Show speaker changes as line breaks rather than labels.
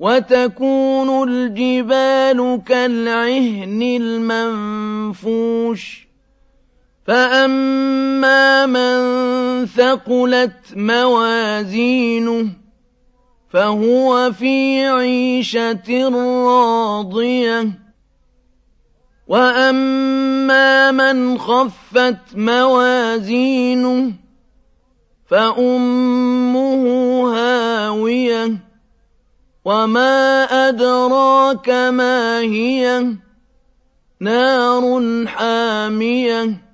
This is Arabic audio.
وتكون الجبال كالعهن المنفوش. فأما من ثقلت موازينه فهو في عيشة راضية. وأما من خفت موازينه فأمه وما أدراك ما هي نار حامية